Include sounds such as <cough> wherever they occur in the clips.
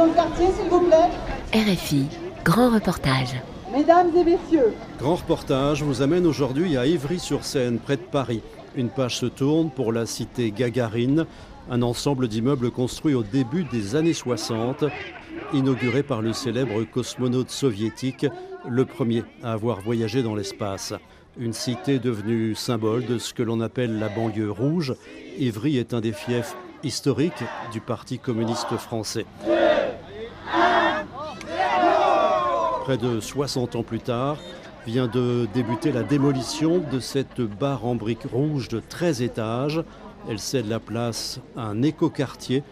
maison de quartier, s'il vous plaît. RFI, grand reportage. Mesdames et messieurs. Grand reportage vous amène aujourd'hui à Ivry-sur-Seine, près de Paris. Une page se tourne pour la cité Gagarine, un ensemble d'immeubles construits au début des années 60, inauguré par le célèbre cosmonaute soviétique, le premier à avoir voyagé dans l'espace. Une cité devenue symbole de ce que l'on appelle la banlieue rouge. Ivry est un des fiefs historiques du Parti communiste français. Près de 60 ans plus tard, vient de débuter la démolition de cette barre en briques rouges de 13 étages. Elle cède la place à un écoquartier.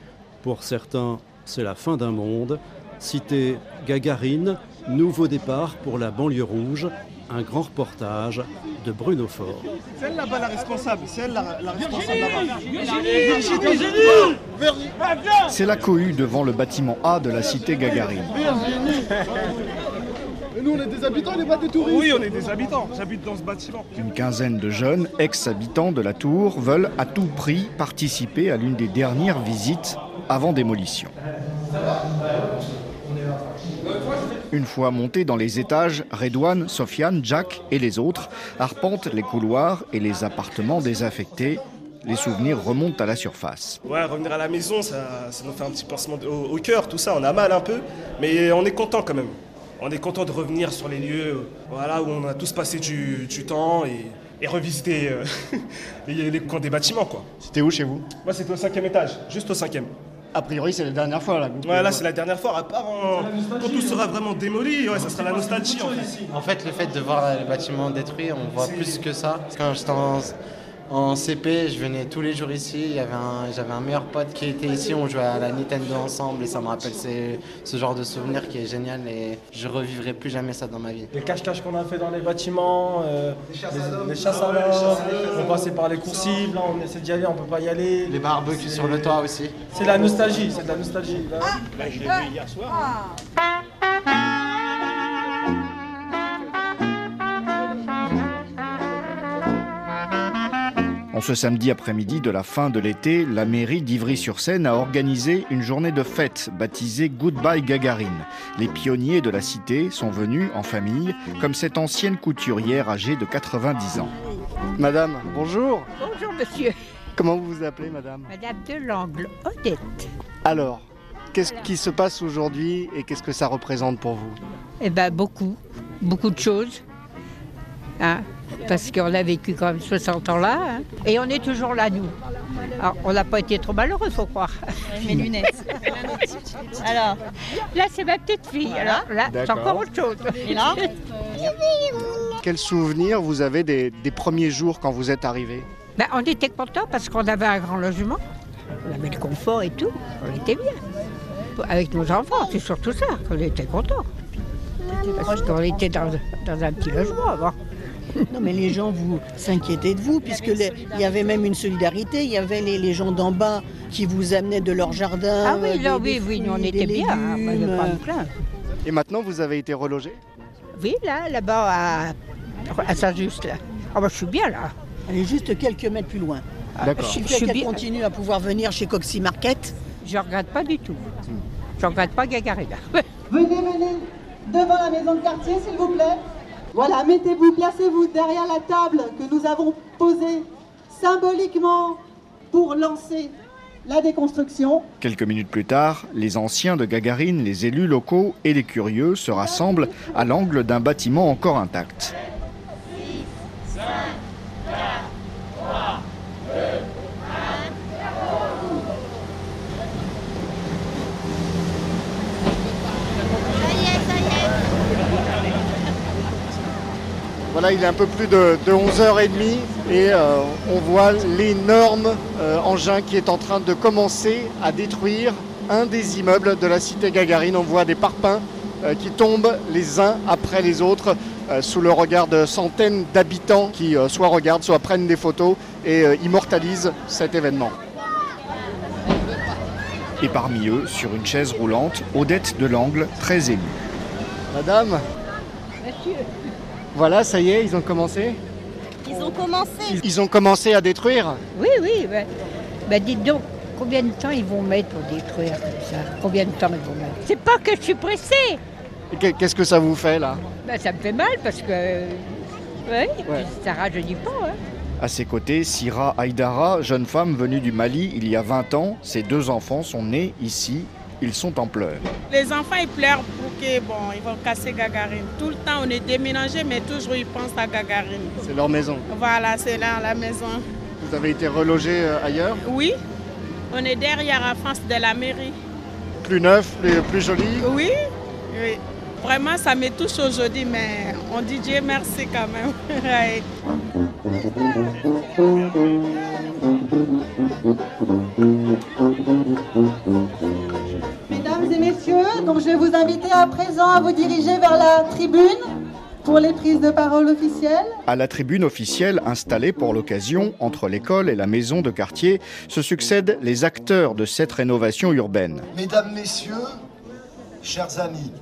Pour certains, c'est la fin d'un monde. Cité Gagarine, nouveau départ pour la banlieue rouge. Un grand reportage de Bruno Faure. C'est elle là-bas la responsable, c'est elle la, la responsable là-bas. C'est la cohue devant le bâtiment A de la cité Gagarine. Et nous on est des habitants, on n'est pas des touristes. Oui, on est des habitants, j'habite dans ce bâtiment. Une quinzaine de jeunes, ex-habitants de la tour, veulent à tout prix participer à l'une des dernières visites avant démolition. Une fois montés dans les étages, Redouane, Sofiane, Jack et les autres arpentent les couloirs et les appartements désaffectés. Les souvenirs remontent à la surface. Ouais, revenir à la maison, ça, ça nous fait un petit pincement de- au, au cœur, tout ça, on a mal un peu, mais on est content quand même. On est content de revenir sur les lieux voilà, où on a tous passé du, du temps et, et revisiter euh, <laughs> les, les coins des bâtiments. quoi. C'était où chez vous? Moi c'était au cinquième étage, juste au cinquième. A priori, c'est la dernière fois là. Ouais, là c'est la dernière fois, à part en- quand tout sera vraiment démoli, ouais, ça sera la nostalgie en fait. En fait, le fait de voir les bâtiments détruits, on voit plus que ça. Quand j'étais en, CP, je venais tous les jours ici. J'avais un, meilleur pote qui était ici. On jouait à la Nintendo ensemble et ça me rappelle ces- ce genre de souvenir qui est génial et je revivrai plus jamais ça dans ma vie. Les cache-cache qu'on a fait dans les bâtiments, euh, les, les chasses à l'or, on passait par les coursives, là on essaie d'y aller, on peut pas y aller. Les barbecues sur le toit aussi. C'est la nostalgie, c'est de la nostalgie. là. En ce samedi après-midi de la fin de l'été, la mairie d'Ivry-sur-Seine a organisé une journée de fête baptisée Goodbye Gagarine. Les pionniers de la cité sont venus en famille, comme cette ancienne couturière âgée de 90 ans. Madame, bonjour. Bonjour monsieur, Comment vous vous appelez, madame? Madame Delangle, Odette. Alors, qu'est-ce qui se passe aujourd'hui et qu'est-ce que ça représente pour vous? Eh ben beaucoup, beaucoup de choses. Hein, parce qu'on a vécu quand même 60 ans là. hein, et on est toujours là, nous. Alors, on n'a pas été trop malheureux, faut croire. <laughs> Mes lunettes. <laughs> Alors, Là, c'est ma petite fille. Alors là, c'est D'accord. encore autre chose. et là <laughs> Quel souvenir vous avez des, des premiers jours quand vous êtes arrivé Ben, on était contents parce qu'on avait un grand logement. On avait le confort et tout. On était bien. Avec nos enfants, c'est surtout ça qu'on était contents. Parce qu'on était dans, dans un petit logement avant. Non, mais les gens vous s'inquiétaient de vous, puisque les- il y avait même une solidarité. Il y avait les, les gens d'en bas qui vous amenaient de leur jardin. Ah oui, là, des- oui, des oui, nous on était bien. hein, moi, je. Et maintenant, vous avez été relogé? Oui, là, là-bas, à, à Saint-Just, là. Ah, bah, je suis bien, là. Elle est juste quelques mètres plus loin. D'accord. Je suis Je bien. continue à pouvoir venir chez Coxy Market. Je regrette pas du tout. Je regrette pas Gagarina. Venez, venez devant la maison de quartier, s'il vous plaît. Voilà, mettez-vous, placez-vous derrière la table que nous avons posée symboliquement pour lancer la déconstruction. Quelques minutes plus tard, les anciens de Gagarine, les élus locaux et les curieux se rassemblent à l'angle d'un bâtiment encore intact. Voilà, il est un peu plus de, de 11h30 et euh, on voit l'énorme euh, engin qui est en train de commencer à détruire un des immeubles de la cité Gagarine. On voit des parpaings euh, qui tombent les uns après les autres sous le regard de centaines d'habitants qui soit regardent, soit prennent des photos et immortalisent cet événement. Et parmi eux, sur une chaise roulante, Odette de l'Angle, très émue. Madame Voilà, ça y est, ils ont commencé Ils ont commencé. Ils- Ils ont commencé à détruire Oui, oui. Ben, ben dites donc, Combien de temps ils vont mettre pour détruire ça? Combien de temps ils vont mettre? C'est pas que je suis pressée Qu'est-ce que ça vous fait là? Ben, Ça me fait mal parce que. Oui, Ouais. ça rajeunit pas. Hein. À ses côtés, Sira Haïdara, jeune femme venue du Mali il y a 20 ans. Ses deux enfants sont nés ici. Ils sont en pleurs. Les enfants, ils pleurent pour que, bon, ils vont casser Gagarine. Tout le temps, on est déménagé, mais toujours, ils pensent à Gagarine. C'est leur maison. Voilà, c'est là, la maison. Vous avez été relogé euh, ailleurs? Oui, on est derrière la France de la mairie. Plus neuf, plus, plus joli? Oui, oui. Vraiment, ça me touche aujourd'hui, mais on dit Dieu merci quand même. <laughs> Mesdames et messieurs, donc je vais vous inviter à présent à vous diriger vers la tribune pour les prises de parole officielles. À la tribune officielle installée pour l'occasion entre l'école et la maison de quartier se succèdent les acteurs de cette rénovation urbaine. Mesdames, Messieurs, chers amis,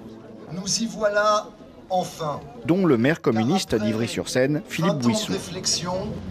nous y voilà enfin. dont le maire communiste d'Ivry-sur-Seine, Philippe 20 ans de Bouissou.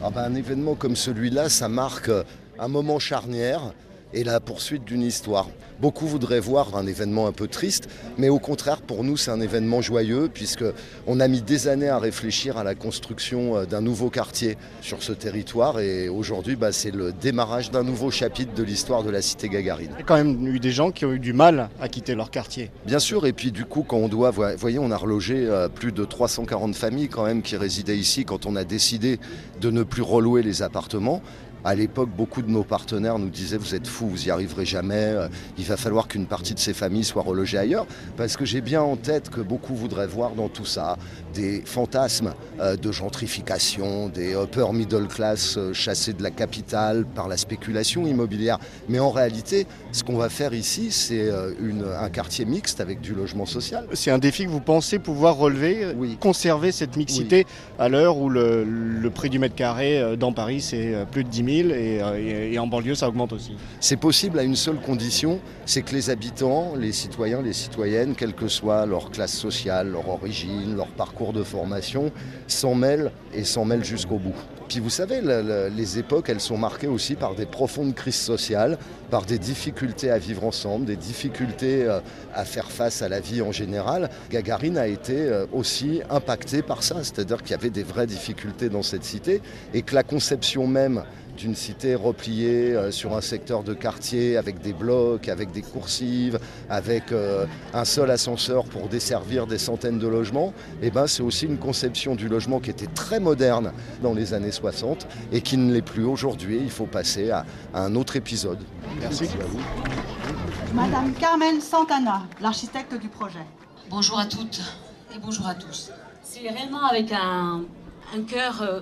Ah ben, un événement comme celui-là, ça marque un moment charnière et la poursuite d'une histoire. Beaucoup voudraient voir un événement un peu triste, mais au contraire, pour nous, c'est un événement joyeux puisque on a mis des années à réfléchir à la construction euh, d'un nouveau quartier sur ce territoire et aujourd'hui, bah, c'est le démarrage d'un nouveau chapitre de l'histoire de la cité Gagarine. Il y a quand même eu des gens qui ont eu du mal à quitter leur quartier. Bien sûr, et puis du coup, quand on doit, vous voyez, on a relogé euh, plus de 340 familles quand même qui résidaient ici quand on a décidé de ne plus relouer les appartements. À l'époque, beaucoup de nos partenaires nous disaient Vous êtes fous, vous n'y arriverez jamais, euh, il va falloir qu'une partie de ces familles soit relogée ailleurs. Parce que j'ai bien en tête que beaucoup voudraient voir dans tout ça des fantasmes euh, de gentrification, des upper middle class euh, chassés de la capitale par la spéculation immobilière. Mais en réalité, ce qu'on va faire ici, c'est un quartier mixte avec du logement social. C'est un défi que vous pensez pouvoir relever, conserver cette mixité à l'heure où le, le prix du mètre carré dans Paris c'est plus de 10 000 et, euh, et- en banlieue ça augmente aussi. C'est possible à une seule condition, c'est que les habitants, les citoyens, les citoyennes, quelle que soit leur classe sociale, leur origine, leur parcours de formation, s'en mêlent et s'en mêlent jusqu'au bout. Puis vous savez, le- le- les époques, elles sont marquées aussi par des profondes crises sociales, par des difficultés à vivre ensemble, des difficultés euh, à faire face à la vie en général. Gagarine a été euh, aussi impactée par ça, c'est-à-dire qu'il y avait des vraies difficultés dans cette cité et que la conception même d'une cité repliée euh, sur un secteur de quartier avec des blocs, avec des coursives, avec euh, un seul ascenseur pour desservir des centaines de logements, et ben, c'est aussi une conception du logement qui était très moderne dans les années 60 et qui ne l'est plus aujourd'hui. Il faut passer à, à un autre épisode. Merci. à vous. Madame Carmen Santana, l'architecte du projet. Bonjour à toutes et bonjour à tous. C'est réellement avec un, un cœur euh,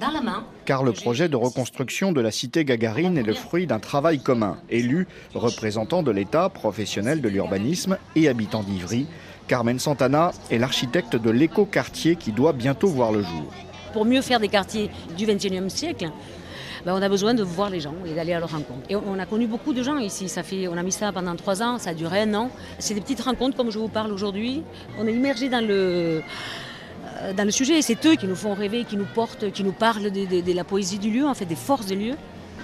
dans la main. Car le projet de reconstruction de la cité Gagarine est le fruit d'un travail commun. Élus, représentants de l'État, professionnels de l'urbanisme et habitants d'Ivry, Carmen Santana est l'architecte de l'éco-quartier qui doit bientôt voir le jour. Pour mieux faire des quartiers du XXIe siècle, ben, on a besoin de voir les gens et d'aller à leur rencontre. Et on a connu beaucoup de gens ici. Ça fait, on a mis ça pendant trois ans, ça a duré un an. C'est des petites rencontres comme je vous parle aujourd'hui. On est immergé dans le, dans le sujet. Et c'est eux qui nous font rêver, qui nous portent, qui nous parlent de, la poésie du lieu, en fait, des forces des lieux.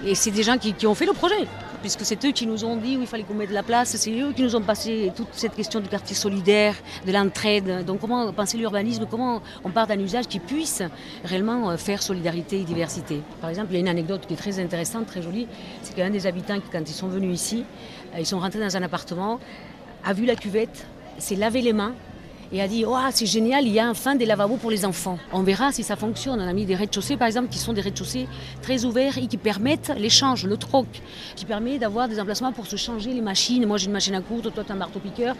Et c'est des gens qui, qui ont fait le projet, puisque c'est eux qui nous ont dit où il fallait qu'on mette de la place, c'est eux qui nous ont passé toute cette question du quartier solidaire, de l'entraide. Donc comment penser l'urbanisme, comment on part d'un usage qui puisse réellement euh, faire solidarité et diversité. Par exemple, il y a une anecdote qui est très intéressante, très jolie, c'est qu'un des habitants, quand ils sont venus ici, euh, ils sont rentrés dans un appartement, a vu la cuvette, s'est lavé les mains et a dit oh, c'est génial, il y a enfin des lavabos pour les enfants. On verra si ça fonctionne. On a mis des rez-de-chaussée, par exemple, qui sont des rez-de-chaussée très ouverts et qui permettent l'échange, le troc, qui permet d'avoir des emplacements pour se changer les machines. Moi, j'ai une machine à coudre, toi, tu as un marteau-piqueur.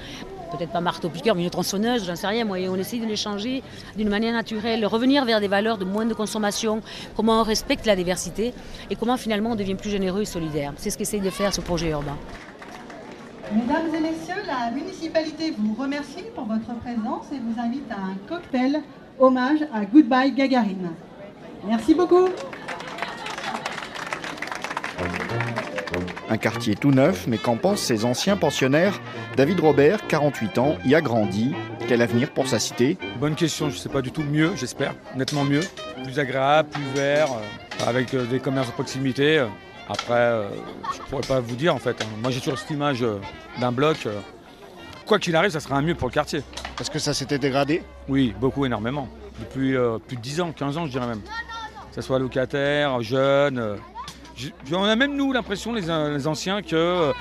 Peut-être pas marteau-piqueur, mais une tronçonneuse, j'en sais rien. Moi, on essaye de les changer d'une manière naturelle, revenir vers des valeurs de moins de consommation, comment on respecte la diversité et comment finalement on devient plus généreux et solidaire. C'est ce qu'essaye de faire ce projet urbain. Mesdames et messieurs, la municipalité vous remercie pour votre présence et vous invite à un cocktail hommage à Goodbye Gagarine. Merci beaucoup. Un quartier tout neuf, mais qu'en pensent ses anciens pensionnaires David Robert, 48 ans, y a grandi. Quel avenir pour sa cité? Bonne question, je ne sais pas du tout. Mieux, j'espère. Nettement mieux. Plus agréable, plus vert, euh, avec euh, des commerces de proximité. Après, euh, je pourrais pas vous dire en fait. hein. Moi j'ai toujours cette image euh, d'un bloc. euh. Quoi qu'il arrive, ça sera un mieux pour le quartier. Parce que ça s'était dégradé Oui, beaucoup, énormément. Depuis plus de 10 ans, 15 ans je dirais même. Que ce soit locataire, jeune. On a même nous l'impression, les, les anciens, que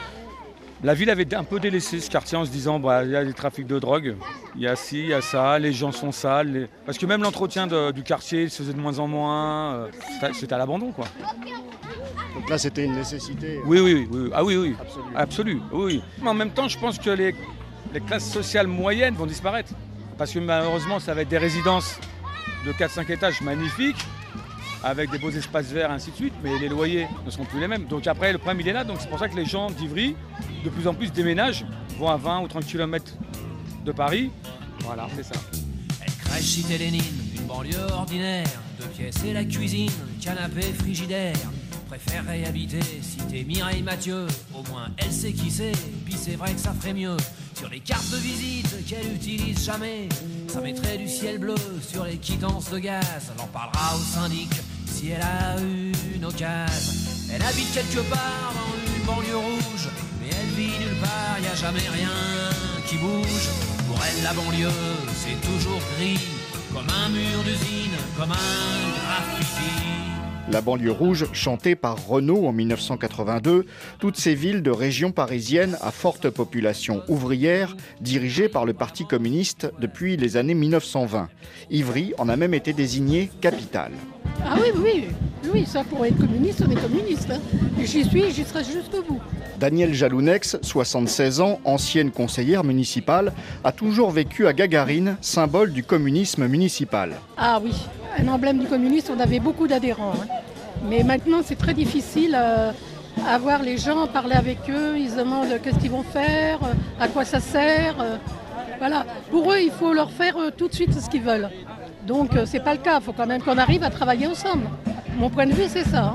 la ville avait un peu délaissé ce quartier en se disant bah, il y a des trafics de drogue, il y a ci, il y a ça, les gens sont sales. les- Parce que même l'entretien du quartier se faisait de moins en moins. c'était- C'était à l'abandon quoi. Donc là, c'était une nécessité. Oui, oui, oui, oui. Ah oui, oui. Absolu. oui, oui. Mais en même temps, je pense que les, les classes sociales moyennes vont disparaître. Parce que malheureusement, ça va être des résidences de 4-5 étages magnifiques, avec des beaux espaces verts, ainsi de suite, mais les loyers ne seront plus les mêmes. Donc après, le problème, il est là. Donc c'est pour ça que les gens d'Ivry, de plus en plus, déménagent, vont à 20 ou 30 km de Paris. Voilà, c'est ça. Crèche cité Lénine, une banlieue ordinaire, deux pièces et la cuisine, canapé frigidaire. Préférerais habiter cité Mireille Mathieu, au moins elle sait qui c'est, puis c'est vrai que ça ferait mieux. Sur les cartes de visite qu'elle utilise jamais, ça mettrait du ciel bleu sur les quittances de gaz. Elle en parlera au syndic si elle a une occasion. Elle habite quelque part dans une banlieue rouge, mais elle vit nulle part, y a jamais rien qui bouge. Pour elle, la banlieue, c'est toujours gris, comme un mur d'usine, comme un graffiti. La banlieue rouge, chantée par Renault en 1982, toutes ces villes de région parisienne à forte population ouvrière, dirigées par le Parti communiste depuis les années 1920. Ivry en a même été désignée capitale. Ah oui, oui, oui, ça pour être communiste, on est communiste. hein. J'y suis, j'y serai jusqu'au bout. Danielle Jalounex, 76 ans, ancienne conseillère municipale, a toujours vécu à Gagarine, symbole du communisme municipal. Ah oui, un emblème du communisme, on avait beaucoup d'adhérents. hein. Mais maintenant, c'est très difficile euh, à voir les gens, parler avec eux, ils se demandent qu'est-ce qu'ils vont faire, euh, à quoi ça sert. euh, Voilà, pour eux, il faut leur faire euh, tout de suite ce qu'ils veulent. Donc, euh, c'est pas le cas, il faut quand même qu'on arrive à travailler ensemble. Mon point de vue, c'est ça. hein.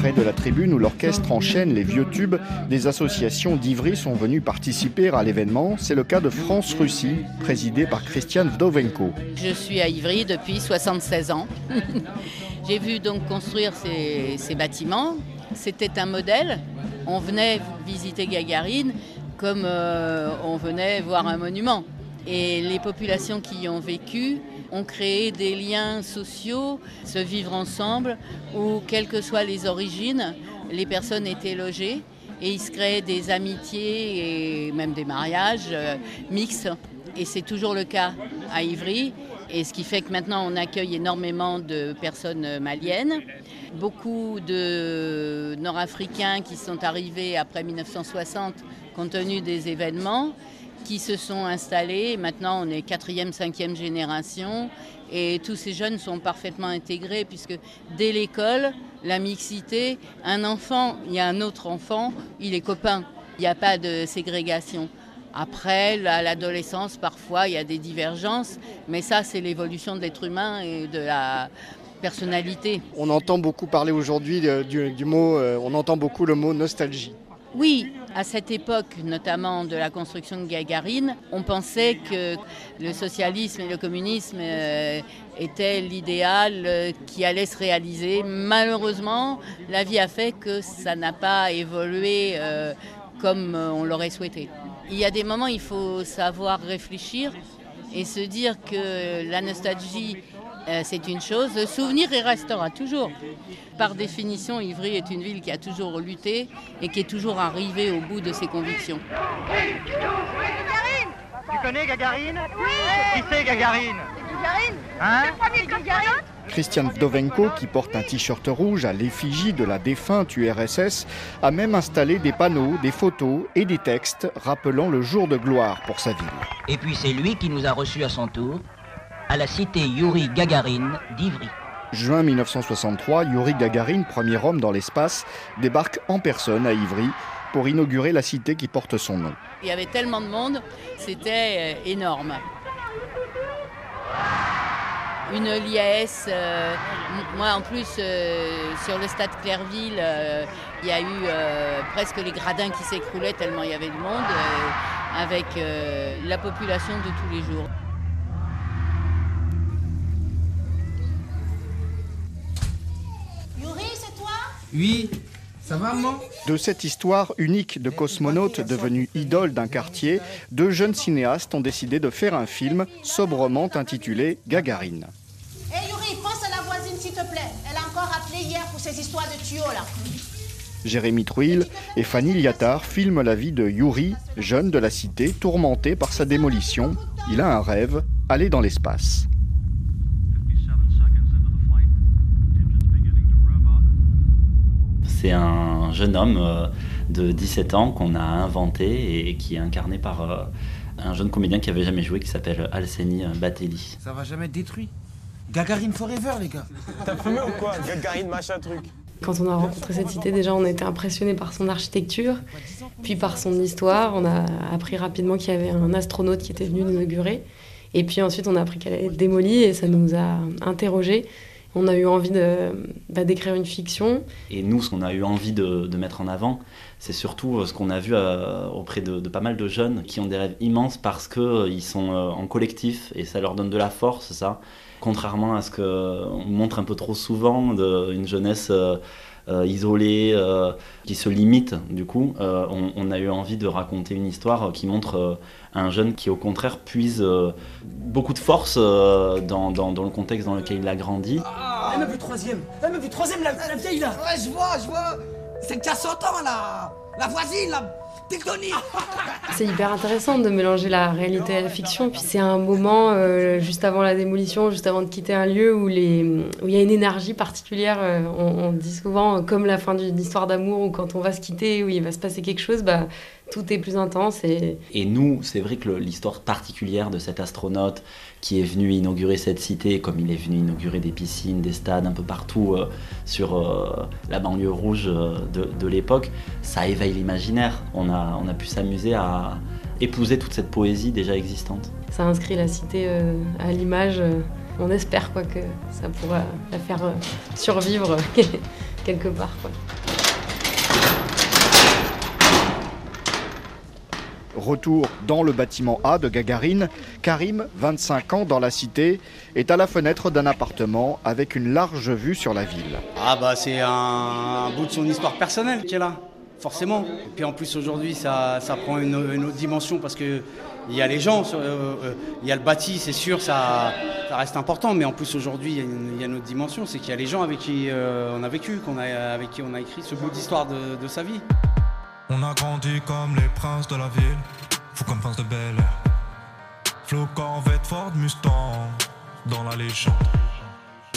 Près de la tribune où l'orchestre enchaîne les vieux tubes, des associations d'Ivry sont venues participer à l'événement. C'est le cas de France-Russie, présidée par Christian Vdovenko. Je suis à Ivry depuis 76 ans. <laughs> J'ai vu donc construire ces, ces bâtiments. C'était un modèle. On venait visiter Gagarine comme euh, on venait voir un monument. Et les populations qui y ont vécu ont créé des liens sociaux, se vivre ensemble, où quelles que soient les origines, les personnes étaient logées et il se créait des amitiés et même des mariages euh, mixtes. Et c'est toujours le cas à Ivry. Et ce qui fait que maintenant on accueille énormément de personnes maliennes, beaucoup de Nord-Africains qui sont arrivés après 1960 compte tenu des événements, qui se sont installés. Maintenant on est quatrième, cinquième génération et tous ces jeunes sont parfaitement intégrés puisque dès l'école, la mixité, un enfant, il y a un autre enfant, il est copain. Il n'y a pas de ségrégation. Après, à l'adolescence, parfois, il y a des divergences, mais ça, c'est l'évolution de l'être humain et de la personnalité. On entend beaucoup parler aujourd'hui euh, du, du mot, euh, on entend beaucoup le mot nostalgie. Oui, à cette époque, notamment de la construction de Gagarine, on pensait que le socialisme et le communisme euh, étaient l'idéal euh, qui allait se réaliser. Malheureusement, la vie a fait que ça n'a pas évolué euh, comme on l'aurait souhaité. Il y a des moments, il faut savoir réfléchir et se dire que la nostalgie, euh, c'est une chose. Le souvenir, il restera toujours. Par définition, Ivry est une ville qui a toujours lutté et qui est toujours arrivée au bout de ses convictions. Tu connais Gagarine? Qui c'est Gagarine? Gagarine Hein? Christian Vdovenko, qui porte un t-shirt rouge à l'effigie de la défunte URSS, a même installé des panneaux, des photos et des textes rappelant le jour de gloire pour sa ville. Et puis c'est lui qui nous a reçus à son tour à la cité Yuri Gagarine d'Ivry. Juin 1963, Yuri Gagarin, premier homme dans l'espace, débarque en personne à Ivry pour inaugurer la cité qui porte son nom. Il y avait tellement de monde, c'était euh, énorme. Une liesse, euh, moi en plus euh, sur le stade Clairville, euh, il y a eu euh, presque les gradins qui s'écroulaient tellement il y avait de monde, euh, avec euh, la population de tous les jours. Oui, ça va, maman De cette histoire unique de cosmonautes devenus idoles d'un quartier, deux jeunes cinéastes ont décidé de faire un film sobrement intitulé Gagarine. Hé hey, Yuri, pense à la voisine s'il te plaît. Elle a encore appelé hier pour ces histoires de tuyaux là. Jérémy Trouil et Fanny Liattard filment la vie de Yuri, jeune de la cité, tourmenté par sa démolition. Il a un rêve, aller dans l'espace. C'est un jeune homme euh, de 17 ans qu'on a inventé et qui est incarné par euh, un jeune comédien qui avait jamais joué qui s'appelle Alseni Batelli. Ça va jamais être détruit. Gagarine Forever, les gars. T'as fumé ou quoi? Gagarine machin truc. Quand on a rencontré cette cité, déjà, on a été impressionné par son architecture, puis par son histoire. On a appris rapidement qu'il y avait un astronaute qui était venu l'inaugurer. Et puis ensuite, on a appris qu'elle est démolie et ça nous a interrogés. On a eu envie bah, d'écrire une fiction. Et nous, ce qu'on a eu envie de, mettre en avant, c'est surtout ce qu'on a vu euh, auprès de, pas mal de jeunes qui ont des rêves immenses parce qu'ils euh, sont euh, en collectif et ça leur donne de la force, ça. Contrairement à ce qu'on montre un peu trop souvent d'une jeunesse euh, euh, isolée, euh, qui se limite, du coup, on, on, a eu envie de raconter une histoire qui montre un jeune qui, au contraire, puise beaucoup de force dans, dans, dans, le contexte dans lequel il a grandi. Ah, elle m'a vu troisième, elle m'a vu troisième, la, la, vieille là. Ouais, je vois, je vois. C'est a 100 ans là. La voisine là <laughs> c'est hyper intéressant de mélanger la réalité et la fiction. Puis c'est un moment euh, juste avant la démolition, juste avant de quitter un lieu où, il y a une énergie particulière. Euh, on, on, dit souvent comme la fin d'une histoire d'amour où quand on va se quitter, où il va se passer quelque chose, bah, tout est plus intense. Et, et nous, c'est vrai que l'histoire particulière de cet astronaute qui est venu inaugurer cette cité, comme il est venu inaugurer des piscines, des stades un peu partout euh, sur euh, la banlieue rouge euh, de, de l'époque, ça éveille l'imaginaire. On a, on a pu s'amuser à épouser toute cette poésie déjà existante. Ça inscrit la cité à l'image. on espère quoi, que ça pourra la faire survivre <laughs> quelque part. Quoi. Retour dans le bâtiment A de Gagarine, Karim, 25 ans dans la cité, est à la fenêtre d'un appartement avec une large vue sur la ville. Ah bah c'est un, bout de son histoire personnelle qui est là, forcément. Et puis en plus aujourd'hui ça, ça, prend une, autre dimension parce que il y a les gens, euh, euh, il y a le bâti, c'est sûr, ça, reste important, mais en plus aujourd'hui il, y a une autre dimension, c'est qu'il y a les gens avec qui euh, on a vécu, qu'on a, avec qui on a écrit ce bout d'histoire de sa vie. On a grandi comme les princes de la ville, fou comme prince de Bel Air. Flo Corvette, Ford Mustang, dans la légende.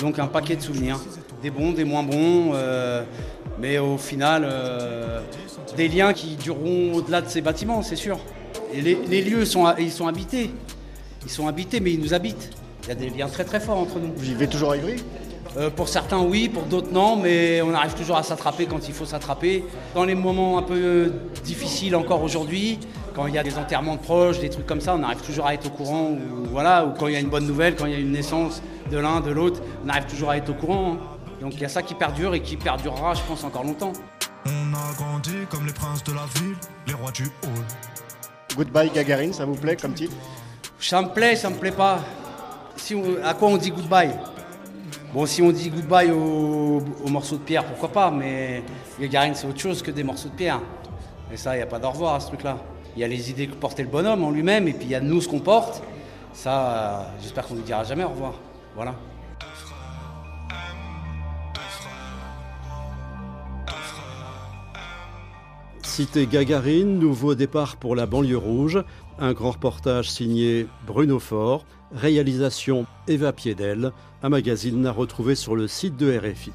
Donc un paquet de souvenirs, des bons, des moins bons, euh, mais au final, euh, des liens qui dureront au-delà de ces bâtiments, c'est sûr. Et les, les, lieux, sont, ils sont habités, ils sont habités, mais ils nous habitent. Il y a des liens très très forts entre nous. Vous vivez toujours à Ivry? Euh, pour certains oui, pour d'autres non, mais on arrive toujours à s'attraper quand il faut s'attraper. Dans les moments un peu difficiles encore aujourd'hui, quand il y a des enterrements de proches, des trucs comme ça, on arrive toujours à être au courant, ou, voilà, ou quand il y a une bonne nouvelle, quand il y a une naissance de l'un, de l'autre, on arrive toujours à être au courant. Hein. Donc il y a ça qui perdure et qui perdurera, je pense, encore longtemps. On a grandi comme les princes de la ville, les rois du hall. Goodbye Gagarine, ça vous plaît comme titre? Ça me plaît, ça me plaît pas. Si on, à quoi on dit goodbye? Bon, si on dit goodbye aux, aux, morceaux de pierre, pourquoi pas, mais Gagarine, c'est autre chose que des morceaux de pierre. Et ça, il n'y a pas d'au revoir à ce truc-là. Il y a les idées que portait le bonhomme en lui-même, et puis il y a nous ce qu'on porte. Ça, euh, j'espère qu'on ne dira jamais au revoir. Voilà. Cité Gagarine, nouveau départ pour la banlieue rouge. Un grand reportage signé Bruno Faure. Réalisation Eva Piedel, un magazine à retrouver sur le site de RFI.